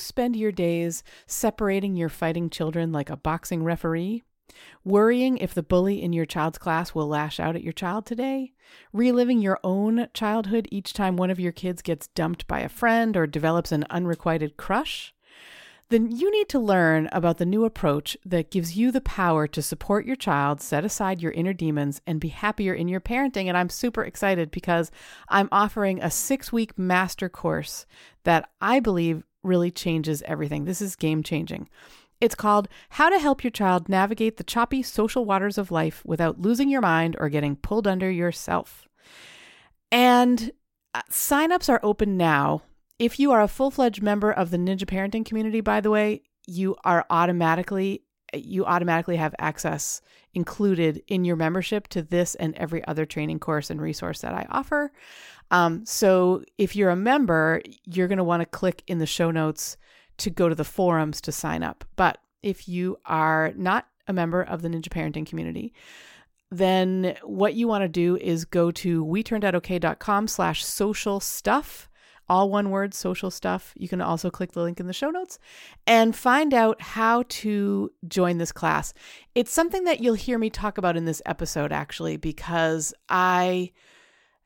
spend your days separating your fighting children like a boxing referee? Worrying if the bully in your child's class will lash out at your child today? Reliving your own childhood each time one of your kids gets dumped by a friend or develops an unrequited crush? Then you need to learn about the new approach that gives you the power to support your child, set aside your inner demons, and be happier in your parenting. And I'm super excited because I'm offering a six week master course that I believe really changes everything. This is game changing. It's called How to Help Your Child Navigate the Choppy Social Waters of Life Without Losing Your Mind or Getting Pulled Under Yourself. And uh, signups are open now. If you are a full fledged member of the Ninja Parenting community, by the way, you are automatically you automatically have access included in your membership to this and every other training course and resource that I offer. Um, so if you're a member, you're going to want to click in the show notes to go to the forums to sign up. But if you are not a member of the Ninja Parenting community, then what you want to do is go to we-turned-out-okay.com slash social stuff all one word social stuff you can also click the link in the show notes and find out how to join this class it's something that you'll hear me talk about in this episode actually because i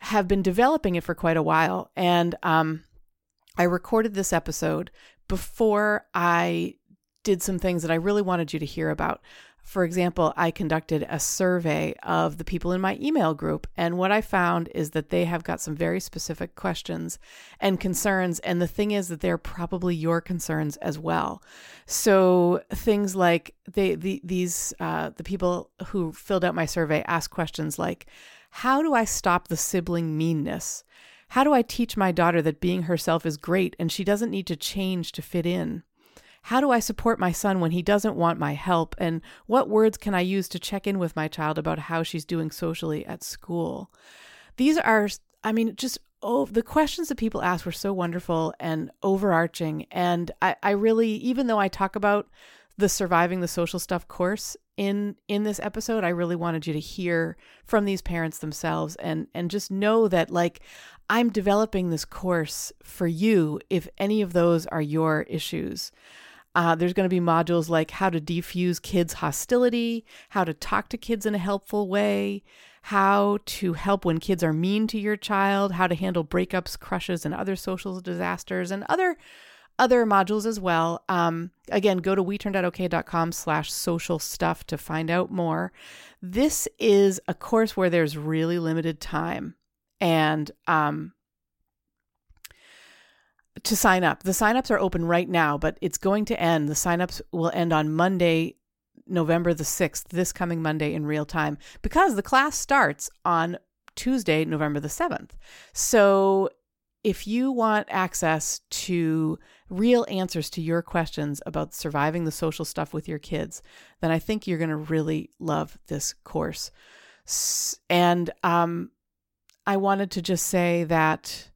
have been developing it for quite a while and um, i recorded this episode before I did some things that I really wanted you to hear about. For example, I conducted a survey of the people in my email group, and what I found is that they have got some very specific questions and concerns. And the thing is that they're probably your concerns as well. So things like they the, these uh, the people who filled out my survey asked questions like, "How do I stop the sibling meanness?" How do I teach my daughter that being herself is great and she doesn't need to change to fit in? How do I support my son when he doesn't want my help? And what words can I use to check in with my child about how she's doing socially at school? These are, I mean, just oh, the questions that people ask were so wonderful and overarching. And I, I really, even though I talk about the surviving the social stuff course in in this episode i really wanted you to hear from these parents themselves and and just know that like i'm developing this course for you if any of those are your issues. Uh, there's going to be modules like how to defuse kids hostility how to talk to kids in a helpful way how to help when kids are mean to your child how to handle breakups crushes and other social disasters and other other modules as well. Um, again, go to we-turned-out-okay.com slash social stuff to find out more. This is a course where there's really limited time and um, to sign up. The signups are open right now, but it's going to end. The signups will end on Monday, November the 6th, this coming Monday in real time, because the class starts on Tuesday, November the 7th. So if you want access to real answers to your questions about surviving the social stuff with your kids, then I think you're going to really love this course. And um, I wanted to just say that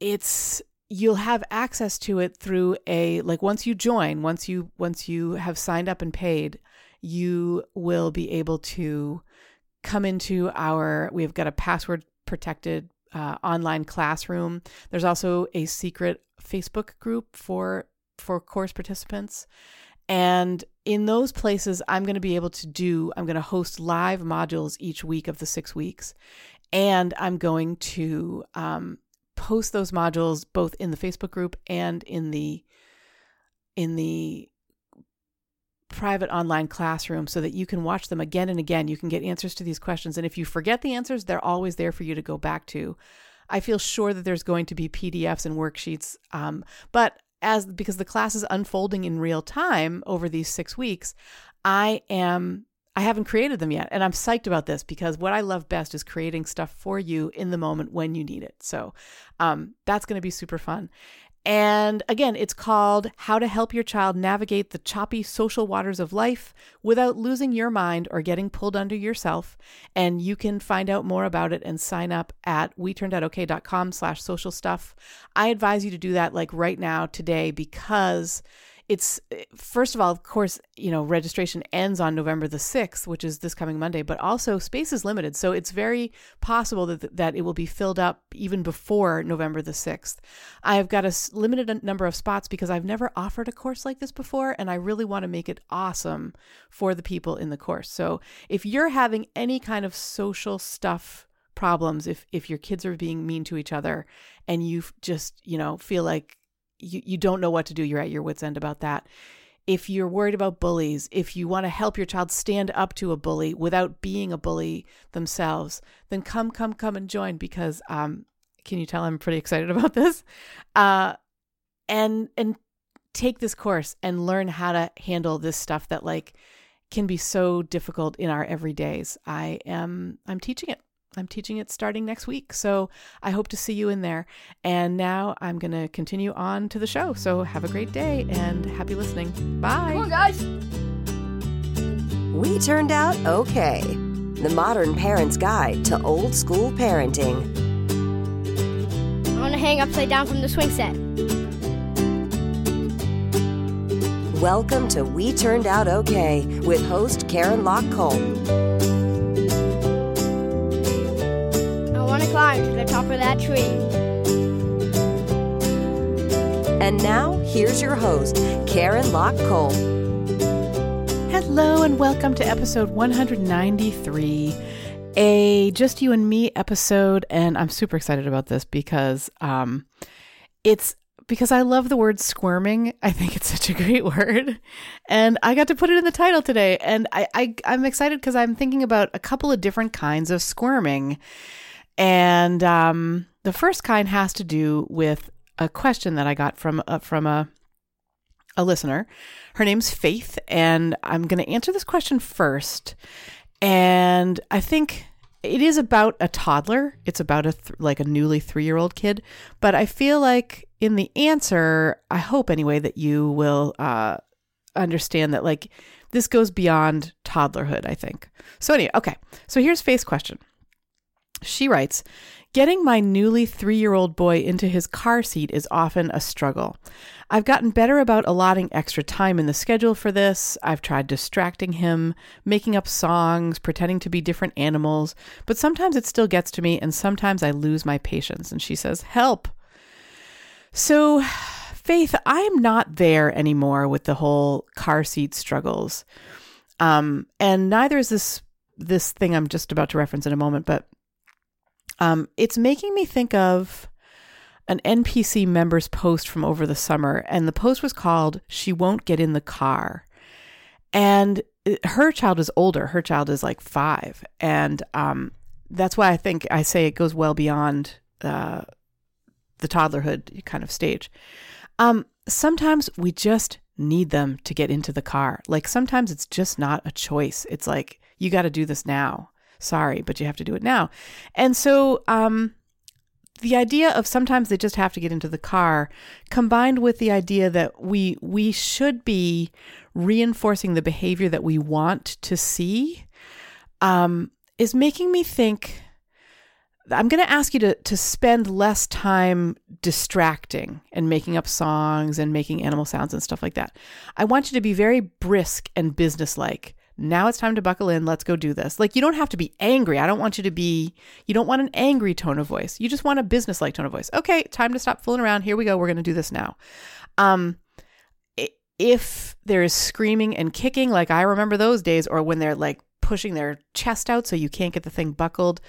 it's you'll have access to it through a like once you join once you once you have signed up and paid you will be able to come into our we've got a password protected uh, online classroom. There's also a secret Facebook group for for course participants. And in those places, I'm going to be able to do, I'm going to host live modules each week of the six weeks. And I'm going to um, post those modules both in the Facebook group and in the in the private online classroom so that you can watch them again and again. You can get answers to these questions. And if you forget the answers, they're always there for you to go back to. I feel sure that there's going to be PDFs and worksheets. Um, but as because the class is unfolding in real time over these six weeks, I am I haven't created them yet. And I'm psyched about this because what I love best is creating stuff for you in the moment when you need it. So um, that's going to be super fun. And again, it's called How to Help Your Child Navigate the Choppy Social Waters of Life Without Losing Your Mind or Getting Pulled Under Yourself. And you can find out more about it and sign up at weturnedoutokay.com slash social stuff. I advise you to do that like right now, today, because it's first of all, of course, you know, registration ends on November the 6th, which is this coming Monday, but also space is limited. So it's very possible that, that it will be filled up even before November the 6th. I've got a limited number of spots because I've never offered a course like this before, and I really want to make it awesome for the people in the course. So if you're having any kind of social stuff problems, if, if your kids are being mean to each other and you just, you know, feel like you, you don't know what to do, you're at your wits' end about that. If you're worried about bullies, if you want to help your child stand up to a bully without being a bully themselves, then come, come, come and join because um, can you tell I'm pretty excited about this? Uh, and and take this course and learn how to handle this stuff that like can be so difficult in our everydays. I am I'm teaching it I'm teaching it starting next week. So I hope to see you in there. And now I'm going to continue on to the show. So have a great day and happy listening. Bye. Come on, guys. We turned out okay. The modern parent's guide to old school parenting. I want to hang upside down from the swing set. Welcome to We Turned Out Okay with host Karen Lock Kolp. Climb to the top of that tree. And now, here's your host, Karen Lock Kolp. Hello, and welcome to episode 193, a Just You and Me episode. And I'm super excited about this because um, it's because I love the word squirming. I think it's such a great word. And I got to put it in the title today. And I, I, I'm excited because I'm thinking about a couple of different kinds of squirming. And um, the first kind has to do with a question that I got from uh, from a a listener. Her name's Faith, and I'm going to answer this question first. And I think it is about a toddler. It's about a th- like a newly three year old kid. But I feel like in the answer, I hope anyway that you will uh, understand that like this goes beyond toddlerhood. I think so. Anyway, okay. So here's Faith's question. She writes, Getting my newly three year old boy into his car seat is often a struggle. I've gotten better about allotting extra time in the schedule for this. I've tried distracting him, making up songs, pretending to be different animals, but sometimes it still gets to me, and sometimes I lose my patience. And she says, Help. So, Faith, I'm not there anymore with the whole car seat struggles. Um, and neither is this this thing I'm just about to reference in a moment, but um, it's making me think of an NPC member's post from over the summer, and the post was called She Won't Get in the Car. And her child is older. Her child is like five. And um, that's why I think I say it goes well beyond uh, the toddlerhood kind of stage. Um, sometimes we just need them to get into the car. Like sometimes it's just not a choice. It's like, you got to do this now. Sorry, but you have to do it now. And so, um, the idea of sometimes they just have to get into the car combined with the idea that we we should be reinforcing the behavior that we want to see um, is making me think I'm going to ask you to to spend less time distracting and making up songs and making animal sounds and stuff like that. I want you to be very brisk and businesslike now it's time to buckle in. Let's go do this. Like, you don't have to be angry. I don't want you to be, you don't want an angry tone of voice. You just want a business like tone of voice. Okay, time to stop fooling around. Here we go. We're going to do this now. Um, if there is screaming and kicking, like I remember those days, or when they're like pushing their chest out so you can't get the thing buckled,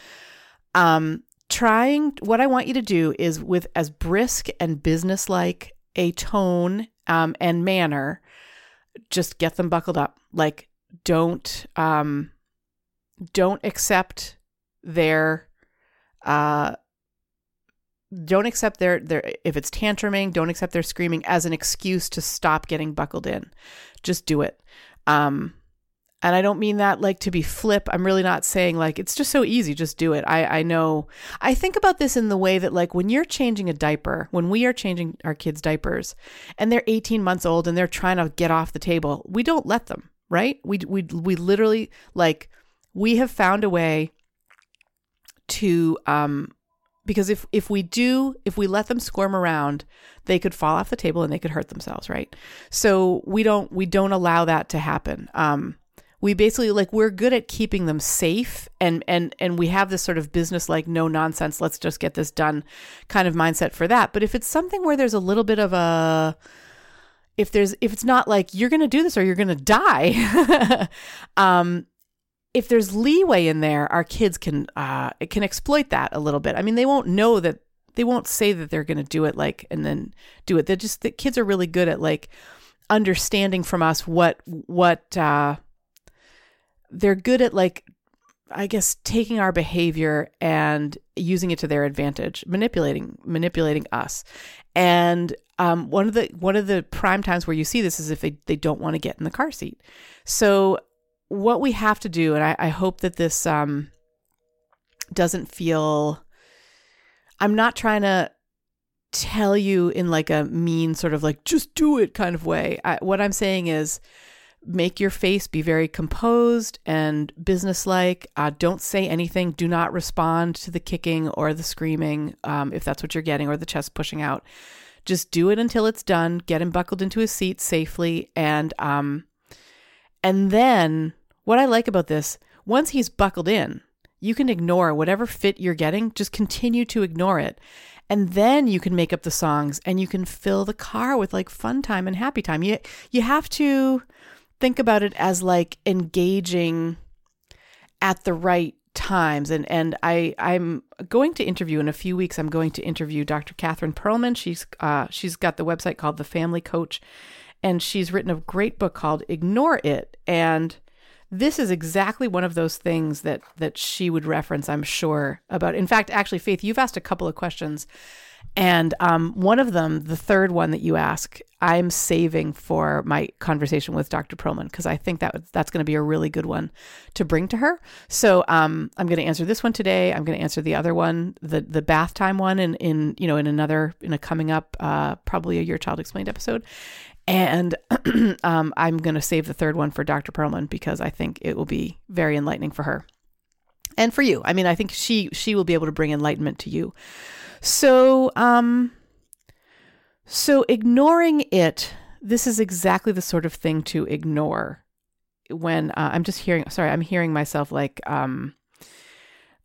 um, trying, what I want you to do is with as brisk and businesslike a tone um, and manner, just get them buckled up. Like, don't um don't accept their uh don't accept their their if it's tantruming don't accept their screaming as an excuse to stop getting buckled in. Just do it. Um and i don't mean that like to be flip. I'm really not saying like it's just so easy. Just do it. I i know. I think about this in the way that like when you're changing a diaper when we are changing our kids diapers and they're 18 months old and they're trying to get off the table we don't let them right? We we we literally like we have found a way to um because if if we do if we let them squirm around they could fall off the table and they could hurt themselves right? So we don't we don't allow that to happen. Um we basically like we're good at keeping them safe and and and we have this sort of business like no nonsense let's just get this done kind of mindset for that. But if it's something where there's a little bit of a if there's if it's not like you're going to do this or you're going to die. Um if there's leeway in there our kids can uh can exploit that a little bit. I mean they won't know that they won't say that they're going to do it like and then do it. They're just the kids are really good at like understanding from us what what uh they're good at like I guess taking our behavior and using it to their advantage, manipulating manipulating us. And um, one of the one of the prime times where you see this is if they, they don't want to get in the car seat. So what we have to do, and I, I hope that this um, doesn't feel I'm not trying to tell you in like a mean sort of like just do it kind of way. I, what I'm saying is make your face be very composed and businesslike. Uh, don't say anything. Do not respond to the kicking or the screaming um, if that's what you're getting, or the chest pushing out. Just do it until it's done. Get him buckled into his seat safely, and um, and then what I like about this, once he's buckled in, you can ignore whatever fit you're getting. Just continue to ignore it. And then you can make up the songs and you can fill the car with like fun time and happy time. You you have to think about it as like engaging at the right times. And and I I'm going to interview in a few weeks I'm going to interview Dr. Catherine Pearlman. She's uh she's got the website called The Family Coach and she's written a great book called Ignore It. And this is exactly one of those things that that she would reference I'm sure about. In fact actually Faith you've asked a couple of questions and um, one of them, the third one that you ask, I'm saving for my conversation with Dr. Pearlman because I think that that's going to be a really good one to bring to her. So um, I'm going to answer this one today. I'm going to answer the other one, the the bath time one, in in you know in another in a coming up uh, probably a Your Child Explained episode. And um, I'm going to save the third one for Dr. Pearlman because I think it will be very enlightening for her and for you. I mean, I think she she will be able to bring enlightenment to you. So, um, so ignoring it, this is exactly the sort of thing to ignore. When uh, I'm just hearing, sorry, I'm hearing myself like, um,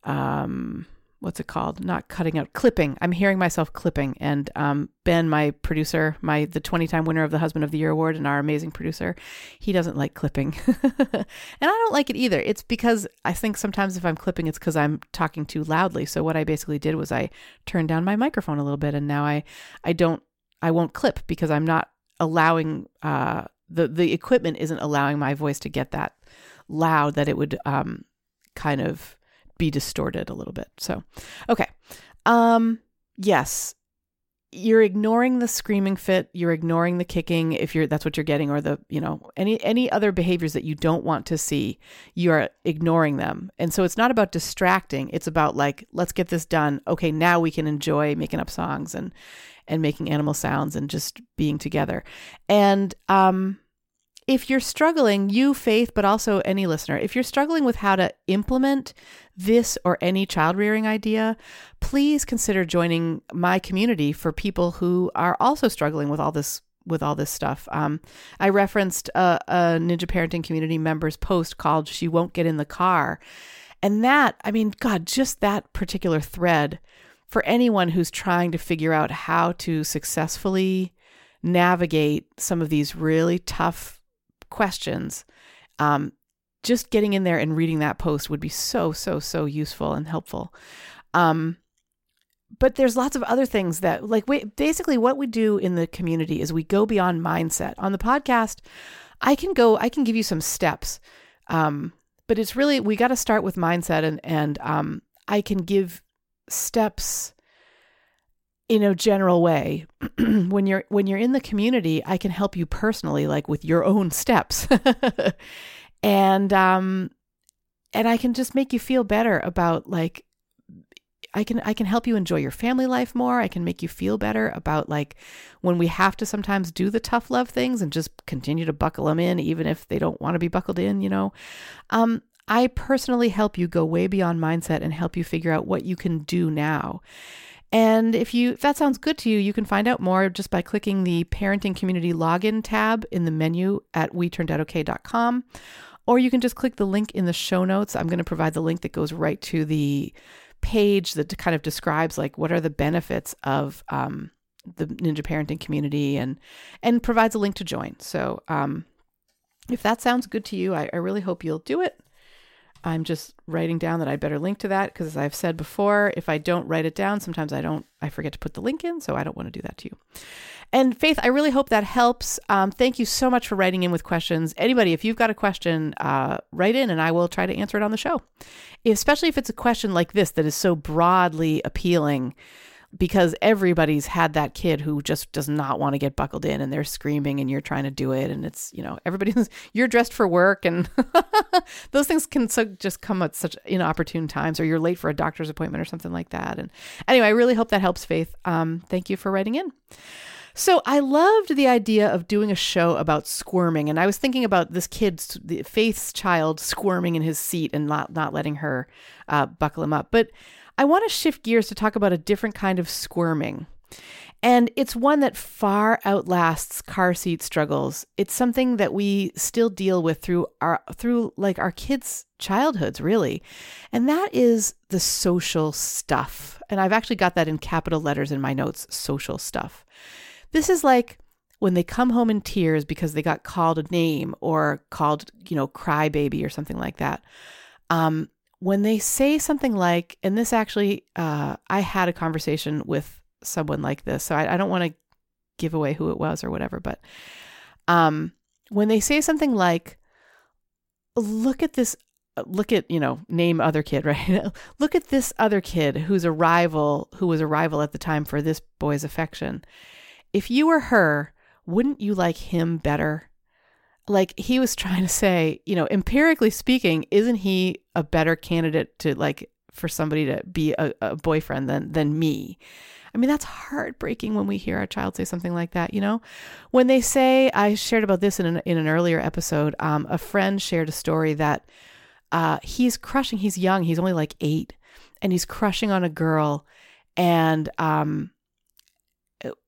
um, what's it called? Not cutting out, clipping. I'm hearing myself clipping. And um, Ben, my producer, my the 20 time winner of the Husband of the Year award, and our amazing producer, he doesn't like clipping, and I don't like it either. It's because I think sometimes if I'm clipping, it's because I'm talking too loudly. So what I basically did was I turned down my microphone a little bit, and now I I don't I won't clip because I'm not allowing uh, the the equipment isn't allowing my voice to get that loud that it would um, kind of be distorted a little bit. So, okay. Um yes. You're ignoring the screaming fit, you're ignoring the kicking if you're that's what you're getting or the, you know, any any other behaviors that you don't want to see, you are ignoring them. And so it's not about distracting, it's about like let's get this done. Okay, now we can enjoy making up songs and and making animal sounds and just being together. And um if you're struggling, you, Faith, but also any listener, if you're struggling with how to implement this or any child rearing idea, please consider joining my community for people who are also struggling with all this with all this stuff. Um, I referenced a, a Ninja Parenting Community member's post called "She Won't Get in the Car," and that, I mean, God, just that particular thread for anyone who's trying to figure out how to successfully navigate some of these really tough questions, um, just getting in there and reading that post would be so, so, so useful and helpful. Um, but there's lots of other things that, like, wait, basically, what we do in the community is we go beyond mindset. On the podcast, I can go, I can give you some steps. Um, but it's really, we got to start with mindset and, and, um, I can give steps in a general way when you're when you're in the community i can help you personally like with your own steps and um and i can just make you feel better about like I can I can help you enjoy your family life more. I can make you feel better about like when we have to sometimes do the tough love things and just continue to buckle them in even if they don't want to be buckled in, you know. Um I personally help you go way beyond mindset and help you figure out what you can do now. And if you if that sounds good to you, you can find out more just by clicking the parenting community login tab in the menu at weturnedoutokay.com or you can just click the link in the show notes. I'm going to provide the link that goes right to the page that kind of describes like what are the benefits of um, the ninja parenting community and and provides a link to join. So um, if that sounds good to you, I, I really hope you'll do it. I'm just writing down that I better link to that because, as I've said before, if I don't write it down, sometimes I don't, I forget to put the link in. So I don't want to do that to you. And Faith, I really hope that helps. Um, thank you so much for writing in with questions. Anybody, if you've got a question, uh, write in and I will try to answer it on the show. Especially if it's a question like this that is so broadly appealing because everybody's had that kid who just does not want to get buckled in and they're screaming and you're trying to do it and it's you know everybody's you're dressed for work and those things can so just come at such inopportune times or you're late for a doctor's appointment or something like that and anyway i really hope that helps faith um, thank you for writing in so I loved the idea of doing a show about squirming, and I was thinking about this kid, Faith's child, squirming in his seat and not not letting her uh, buckle him up. But I want to shift gears to talk about a different kind of squirming. And it's one that far outlasts car seat struggles. It's something that we still deal with through our through like our kids' childhoods, really. And that is the social stuff. And I've actually got that in capital letters in my notes, social stuff. This is like when they come home in tears because they got called a name or called, you know, crybaby or something like that. Um, when they say something like, and this actually, uh, I had a conversation with someone like this, so I, I don't want to give away who it was or whatever, but um, when they say something like, look at this look at you know name other kid right? Look at this other kid who's a rival who was a rival at the time for this boy's affection. If you were her wouldn't you like him better like he was trying to say, you know, empirically speaking, isn't he a better candidate to like for somebody to be a, a boyfriend than than me? I mean, that's heartbreaking when we hear our child say something like that, you know? When they say, I shared about this in an, in an earlier episode, um, a friend shared a story that uh, he's crushing, he's young, he's only like eight, and he's crushing on a girl. And um,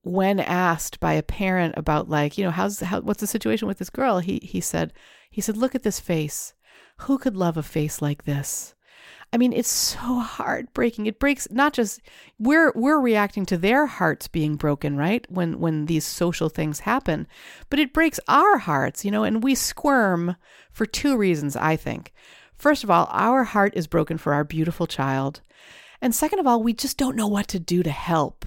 when asked by a parent about like you know how's how what's the situation with this girl he he said he said look at this face. Who could love a face like this? I mean it's so heartbreaking. It breaks not just we're we're reacting to their hearts being broken right? When when these social things happen but it breaks our hearts you know and we squirm for two reasons i think. First of all our heart is broken for our beautiful child. And second of all we just don't know what to do to help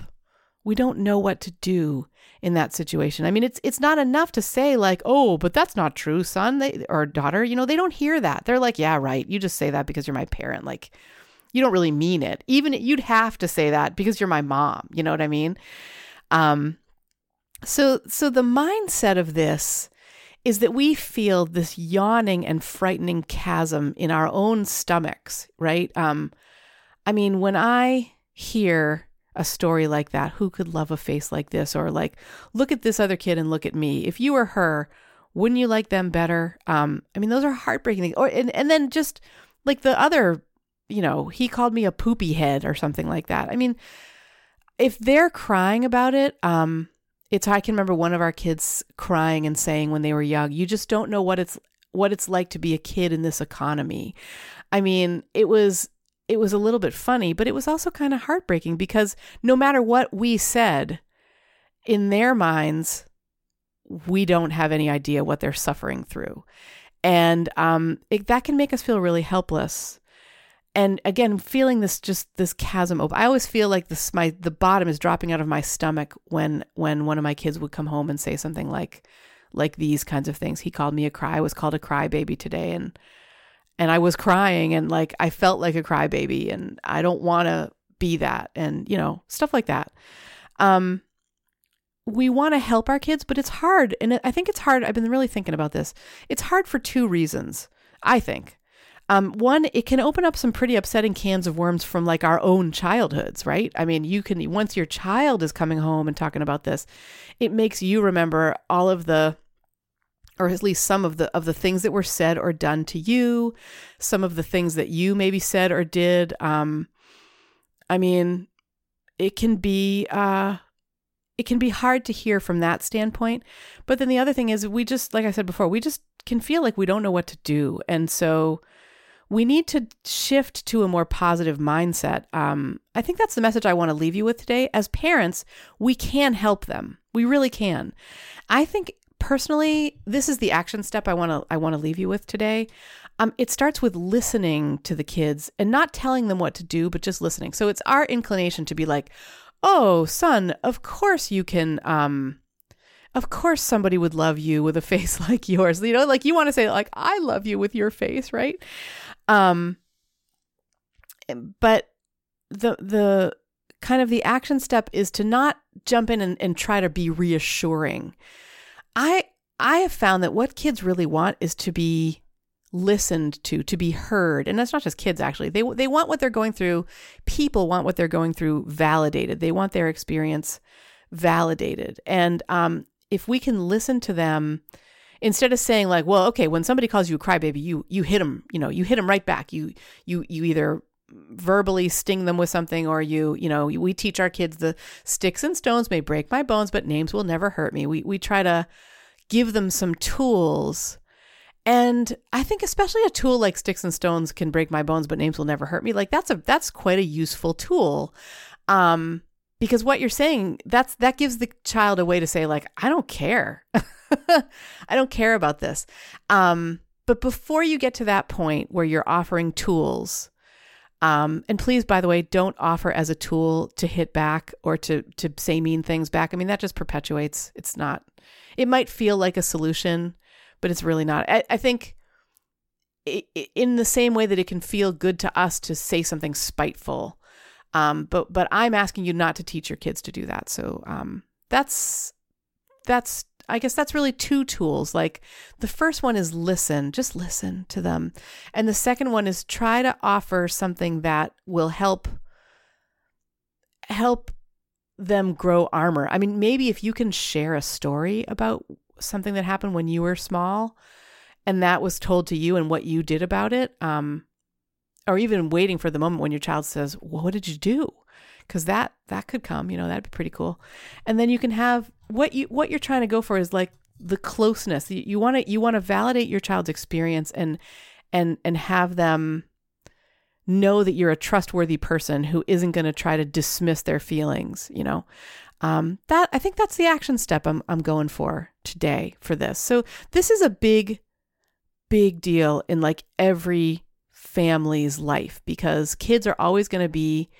we don't know what to do in that situation. I mean, it's it's not enough to say like, "Oh, but that's not true, son they, or daughter." You know, they don't hear that. They're like, "Yeah, right. You just say that because you're my parent." Like, you don't really mean it. Even you'd have to say that because you're my mom. You know what I mean? Um, so so the mindset of this is that we feel this yawning and frightening chasm in our own stomachs, right? Um, I mean, when I hear a story like that. Who could love a face like this? Or like, look at this other kid and look at me. If you were her, wouldn't you like them better? Um, I mean, those are heartbreaking things. Or and, and then just like the other, you know, he called me a poopy head or something like that. I mean, if they're crying about it, um, it's I can remember one of our kids crying and saying when they were young, you just don't know what it's what it's like to be a kid in this economy. I mean, it was it was a little bit funny, but it was also kind of heartbreaking because no matter what we said, in their minds, we don't have any idea what they're suffering through. And um, it, that can make us feel really helpless. And again, feeling this just this chasm open. I always feel like this my the bottom is dropping out of my stomach when when one of my kids would come home and say something like like these kinds of things. He called me a cry. I was called a crybaby today, and and I was crying and like I felt like a crybaby and I don't want to be that and you know stuff like that. Um, we want to help our kids, but it's hard, and I think it's hard. I've been really thinking about this. It's hard for two reasons. I think. Um, one, it can open up some pretty upsetting cans of worms from like our own childhoods, right? I mean, you can, once your child is coming home and talking about this, it makes you remember all of the or at least some of the of the things that were said or done to you, some of the things that you maybe said or did. Um, I mean, it can be uh, it can be hard to hear from that standpoint. But then the other thing is, we just like I said before, we just can feel like we don't know what to do, and so we need to shift to a more positive mindset. Um, I think that's the message I want to leave you with today. As parents, we can help them. We really can. I think personally, this is the action step I want to I want to leave you with today. Um, it starts with listening to the kids and not telling them what to do, but just listening. So it's our inclination to be like, "Oh, son, of course you can." Um, of course somebody would love you with a face like yours. You know, like you want to say like I love you with your face, right? Um but the the kind of the action step is to not jump in and, and try to be reassuring. I I have found that what kids really want is to be listened to, to be heard. And that's not just kids actually. They they want what they're going through. People want what they're going through validated. They want their experience validated. And um, if we can listen to them instead of saying like, well, okay, when somebody calls you a crybaby, you you hit them, you know, you hit them right back. You you you either verbally sting them with something or you you know we teach our kids the sticks and stones may break my bones but names will never hurt me. We we try to give them some tools. And i think especially a tool like sticks and stones can break my bones but names will never hurt me. Like that's a that's quite a useful tool. Um because what you're saying that's that gives the child a way to say like i don't care. I don't care about this. Um but before you get to that point where you're offering tools um, and please, by the way, don't offer as a tool to hit back or to to say mean things back. I mean, that just perpetuates. It's not. It might feel like a solution, but it's really not. I, I think in the same way that it can feel good to us to say something spiteful, um, but but I'm asking you not to teach your kids to do that. So um, that's that's I guess that's really two tools. Like the first one is listen, just listen to them. And the second one is try to offer something that will help help them grow armor. I mean, maybe if you can share a story about something that happened when you were small and that was told to you and what you did about it, um, or even waiting for the moment when your child says, well, "What did you do?" Because that that could come. You know, that'd be pretty cool. And then you can have what you what you're trying to go for is like the closeness. You, want to you want to validate your child's experience and and and have them know that you're a trustworthy person who isn't going to try to dismiss their feelings. You know, um, that I think that's the action step I'm I'm going for today for this. So this is a big, big deal in like every family's life because kids are always going to be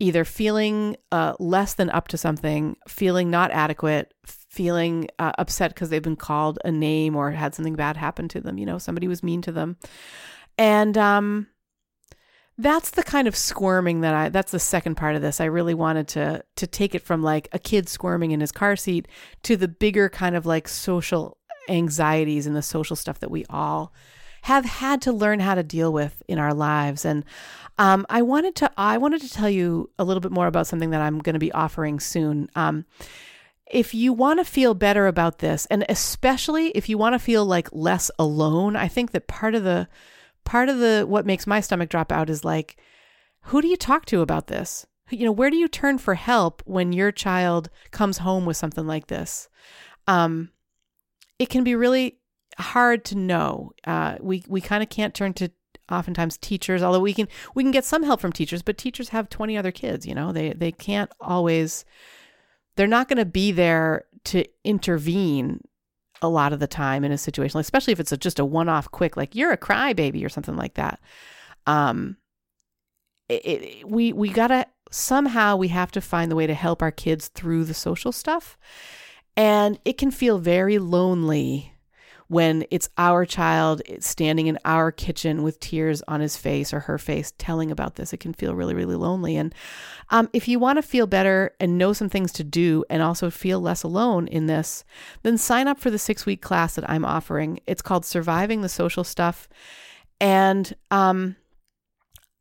either feeling uh, less than up to something, feeling not adequate, feeling uh, upset because they've been called a name or had something bad happen to them. You know, somebody was mean to them. And um, that's the kind of squirming that I that's the second part of this. I really wanted to to take it from like a kid squirming in his car seat to the bigger kind of like social anxieties and the social stuff that we all have had to learn how to deal with in our lives. And um, I wanted to I wanted to tell you a little bit more about something that I'm going to be offering soon. Um, if you want to feel better about this, and especially if you want to feel like less alone, I think that part of the part of the what makes my stomach drop out is like, who do you talk to about this? You know, where do you turn for help when your child comes home with something like this? Um, it can be really hard to know. Uh, we we kind of can't turn to oftentimes teachers although we can we can get some help from teachers but teachers have 20 other kids you know they they can't always they're not going to be there to intervene a lot of the time in a situation especially if it's a, just a one-off quick like you're a crybaby or something like that um it, it, we we gotta somehow we have to find the way to help our kids through the social stuff and it can feel very lonely when it's our child standing in our kitchen with tears on his face or her face telling about this. It can feel really, really lonely. And um, if you want to feel better and know some things to do and also feel less alone in this, then sign up for the six week class that I'm offering. It's called Surviving the Social Stuff. And um,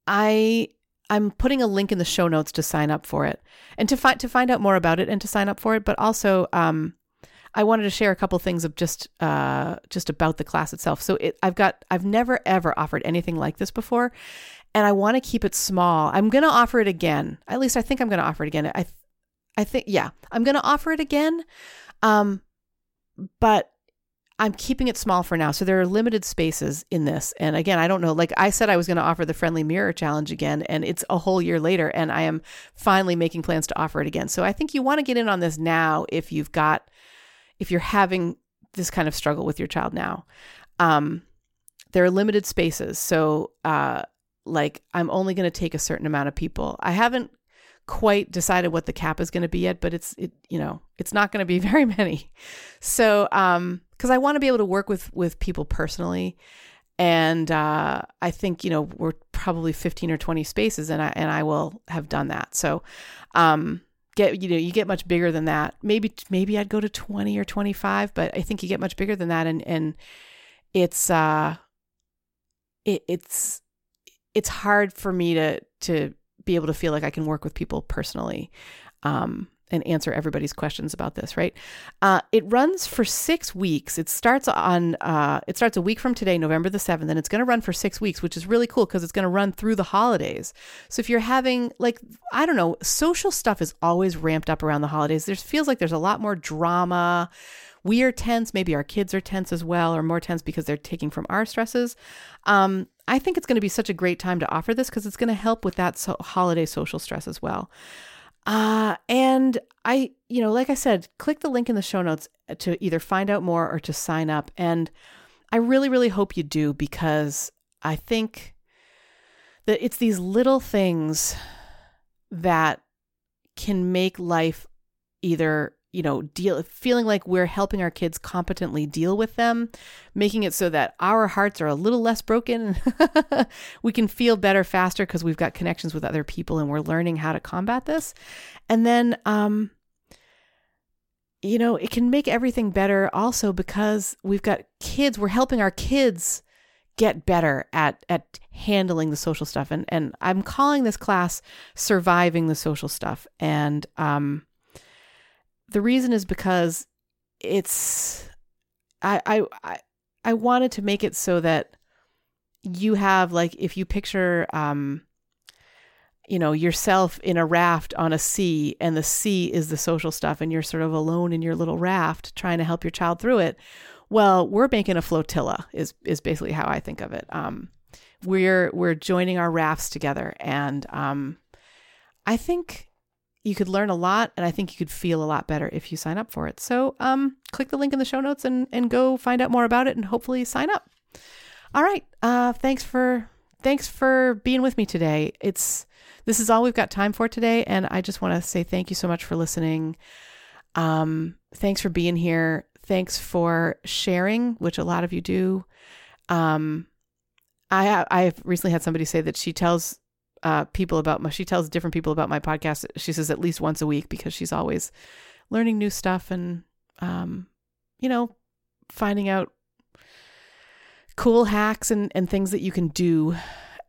I I'm putting a link in the show notes to sign up for it and to find to find out more about it and to sign up for it. But also, um, I wanted to share a couple things of just uh, just about the class itself. So it, I've got I've never ever offered anything like this before, and I want to keep it small. I'm going to offer it again. At least I think I'm going to offer it again. I I think yeah, I'm going to offer it again. Um, but I'm keeping it small for now. So there are limited spaces in this. And again, I don't know. Like I said, I was going to offer the friendly mirror challenge again, and it's a whole year later, and I am finally making plans to offer it again. So I think you want to get in on this now if you've got, if you're having this kind of struggle with your child now. Um, there are limited spaces. So, uh, like, I'm only going to take a certain amount of people. I haven't quite decided what the cap is going to be yet, but it's, it, you know, it's not going to be very many. So, um, because I want to be able to work with with people personally. And uh, I think you know we're probably fifteen or twenty spaces, and I and I will have done that. So, um, get you know you get much bigger than that. Maybe maybe I'd go to twenty or twenty five, but I think you get much bigger than that, and and it's uh, it, it's it's hard for me to to be able to feel like I can work with people personally. Um, and answer everybody's questions about this, right? Uh, it runs for six weeks. It starts on uh, it starts a week from today, November the seventh, and it's going to run for six weeks, which is really cool because it's going to run through the holidays. So if you're having like I don't know, social stuff is always ramped up around the holidays. There feels like there's a lot more drama. We are tense. Maybe our kids are tense as well, or more tense because they're taking from our stresses. Um, I think it's going to be such a great time to offer this because it's going to help with that so- holiday social stress as well. Uh, and I, you know, like I said, click the link in the show notes to either find out more or to sign up. And I really, really hope you do because I think that it's these little things that can make life either you know deal feeling like we're helping our kids competently deal with them making it so that our hearts are a little less broken. We can feel better faster because we've got connections with other people and we're learning how to combat this. And then um you know it can make everything better also because we've got kids we're helping our kids get better at at handling the social stuff. And and I'm calling this class surviving the social stuff. And um the reason is because it's I I I wanted to make it so that you have like if you picture um you know yourself in a raft on a sea and the sea is the social stuff and you're sort of alone in your little raft trying to help your child through it well we're making a flotilla is is basically how i think of it. Um we're we're joining our rafts together and um i think you could learn a lot and I think you could feel a lot better if you sign up for it. So um, click the link in the show notes and, and go find out more about it and hopefully sign up. All right. Uh, thanks for thanks for being with me today. It's this is all we've got time for today. And I just want to say thank you so much for listening. Um, thanks for being here. Thanks for sharing, which a lot of you do. Um, I I've recently had somebody say that she tells uh, people about my, she tells different people about my podcast. She says at least once a week because she's always learning new stuff and, um, you know, finding out cool hacks and, and things that you can do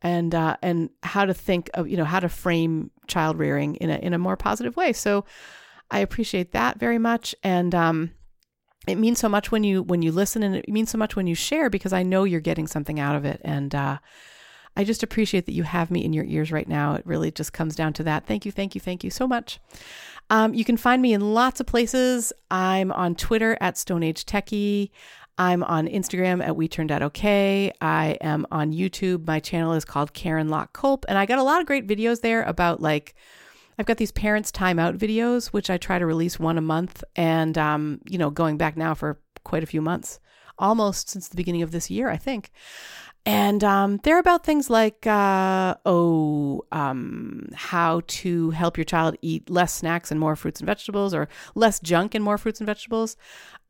and, uh, and how to think of, you know, how to frame child rearing in a, in a more positive way. So I appreciate that very much. And, um, it means so much when you when you listen and it means so much when you share because I know you're getting something out of it and uh I just appreciate that you have me in your ears right now. It really just comes down to that. Thank you, thank you, thank you so much. Um, you can find me in lots of places. I'm on Twitter at Stone Age Techie. I'm on Instagram at We Turned Out Okay. I am on YouTube. My channel is called Karen Lock Kolp, and I got a lot of great videos there about like I've got these parents timeout videos, which I try to release one a month, and um, you know, going back now for quite a few months, almost since the beginning of this year, I think. And um, they're about things like, uh, oh, um, how to help your child eat less snacks and more fruits and vegetables, or less junk and more fruits and vegetables,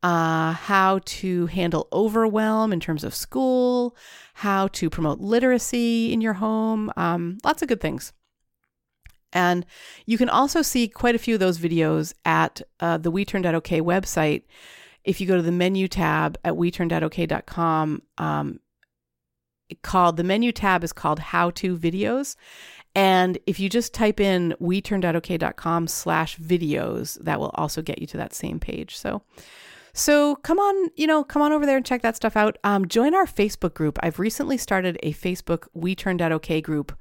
uh, how to handle overwhelm in terms of school, how to promote literacy in your home, um, lots of good things. And you can also see quite a few of those videos at uh, the We Turned Out Okay website. If you go to the menu tab at weturnedoutokay.com, um, called the menu tab is called how to videos and if you just type in we turned out okay.com slash videos that will also get you to that same page so So come on, you know, come on over there and check that stuff out. Um, join our Facebook group. I've recently started a Facebook We Turned Out Okay group.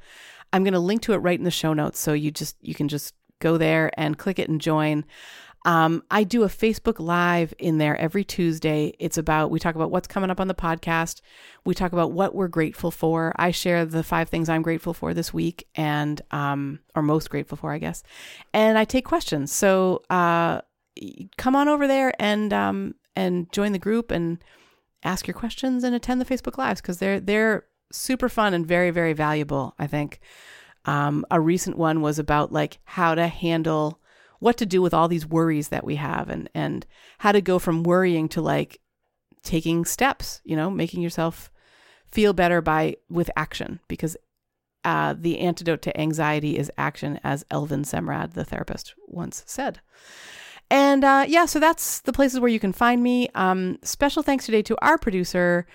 I'm going to link to it right in the show notes, so you just you can just go there and click it and join. Um, I do a Facebook Live in there every Tuesday. It's about, we talk about what's coming up on the podcast. We talk about what we're grateful for. I share the five things I'm grateful for this week and, um, or most grateful for, I guess. And I take questions. So, uh, come on over there and, um, and join the group and ask your questions and attend the Facebook Lives because they're, they're super fun and very, very valuable, I think. Um, a recent one was about like how to handle what to do with all these worries that we have and and how to go from worrying to like taking steps you know making yourself feel better by with action. Because uh, the antidote to anxiety is action as elvin semrad the therapist once said. And uh, yeah so that's the places where you can find me. Um, special thanks today to our producer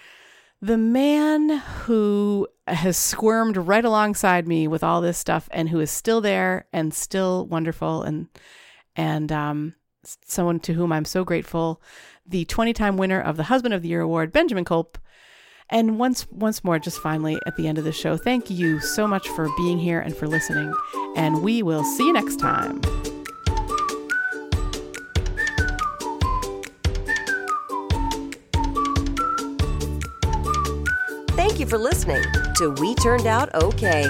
the man who has squirmed right alongside me with all this stuff and who is still there and still wonderful and and um, someone to whom I'm so grateful, the 20-time winner of the Husband of the Year award, Benjamin Kolp. And once once more, just finally at the end of the show, thank you so much for being here and for listening. And we will see you next time. You for listening to We Turned Out Okay.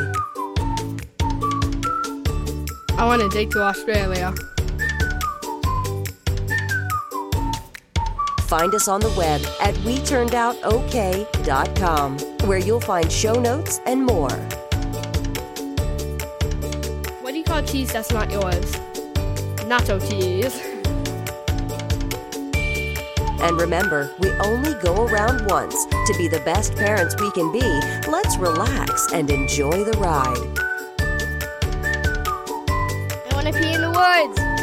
I want to take to Australia. Find us on the web at WeTurnedOutOK.com, where you'll find show notes and more. What do you call cheese that's not yours? Nacho cheese. And remember, we only go around once. To be the best parents we can be, let's relax and enjoy the ride. I want to pee in the woods.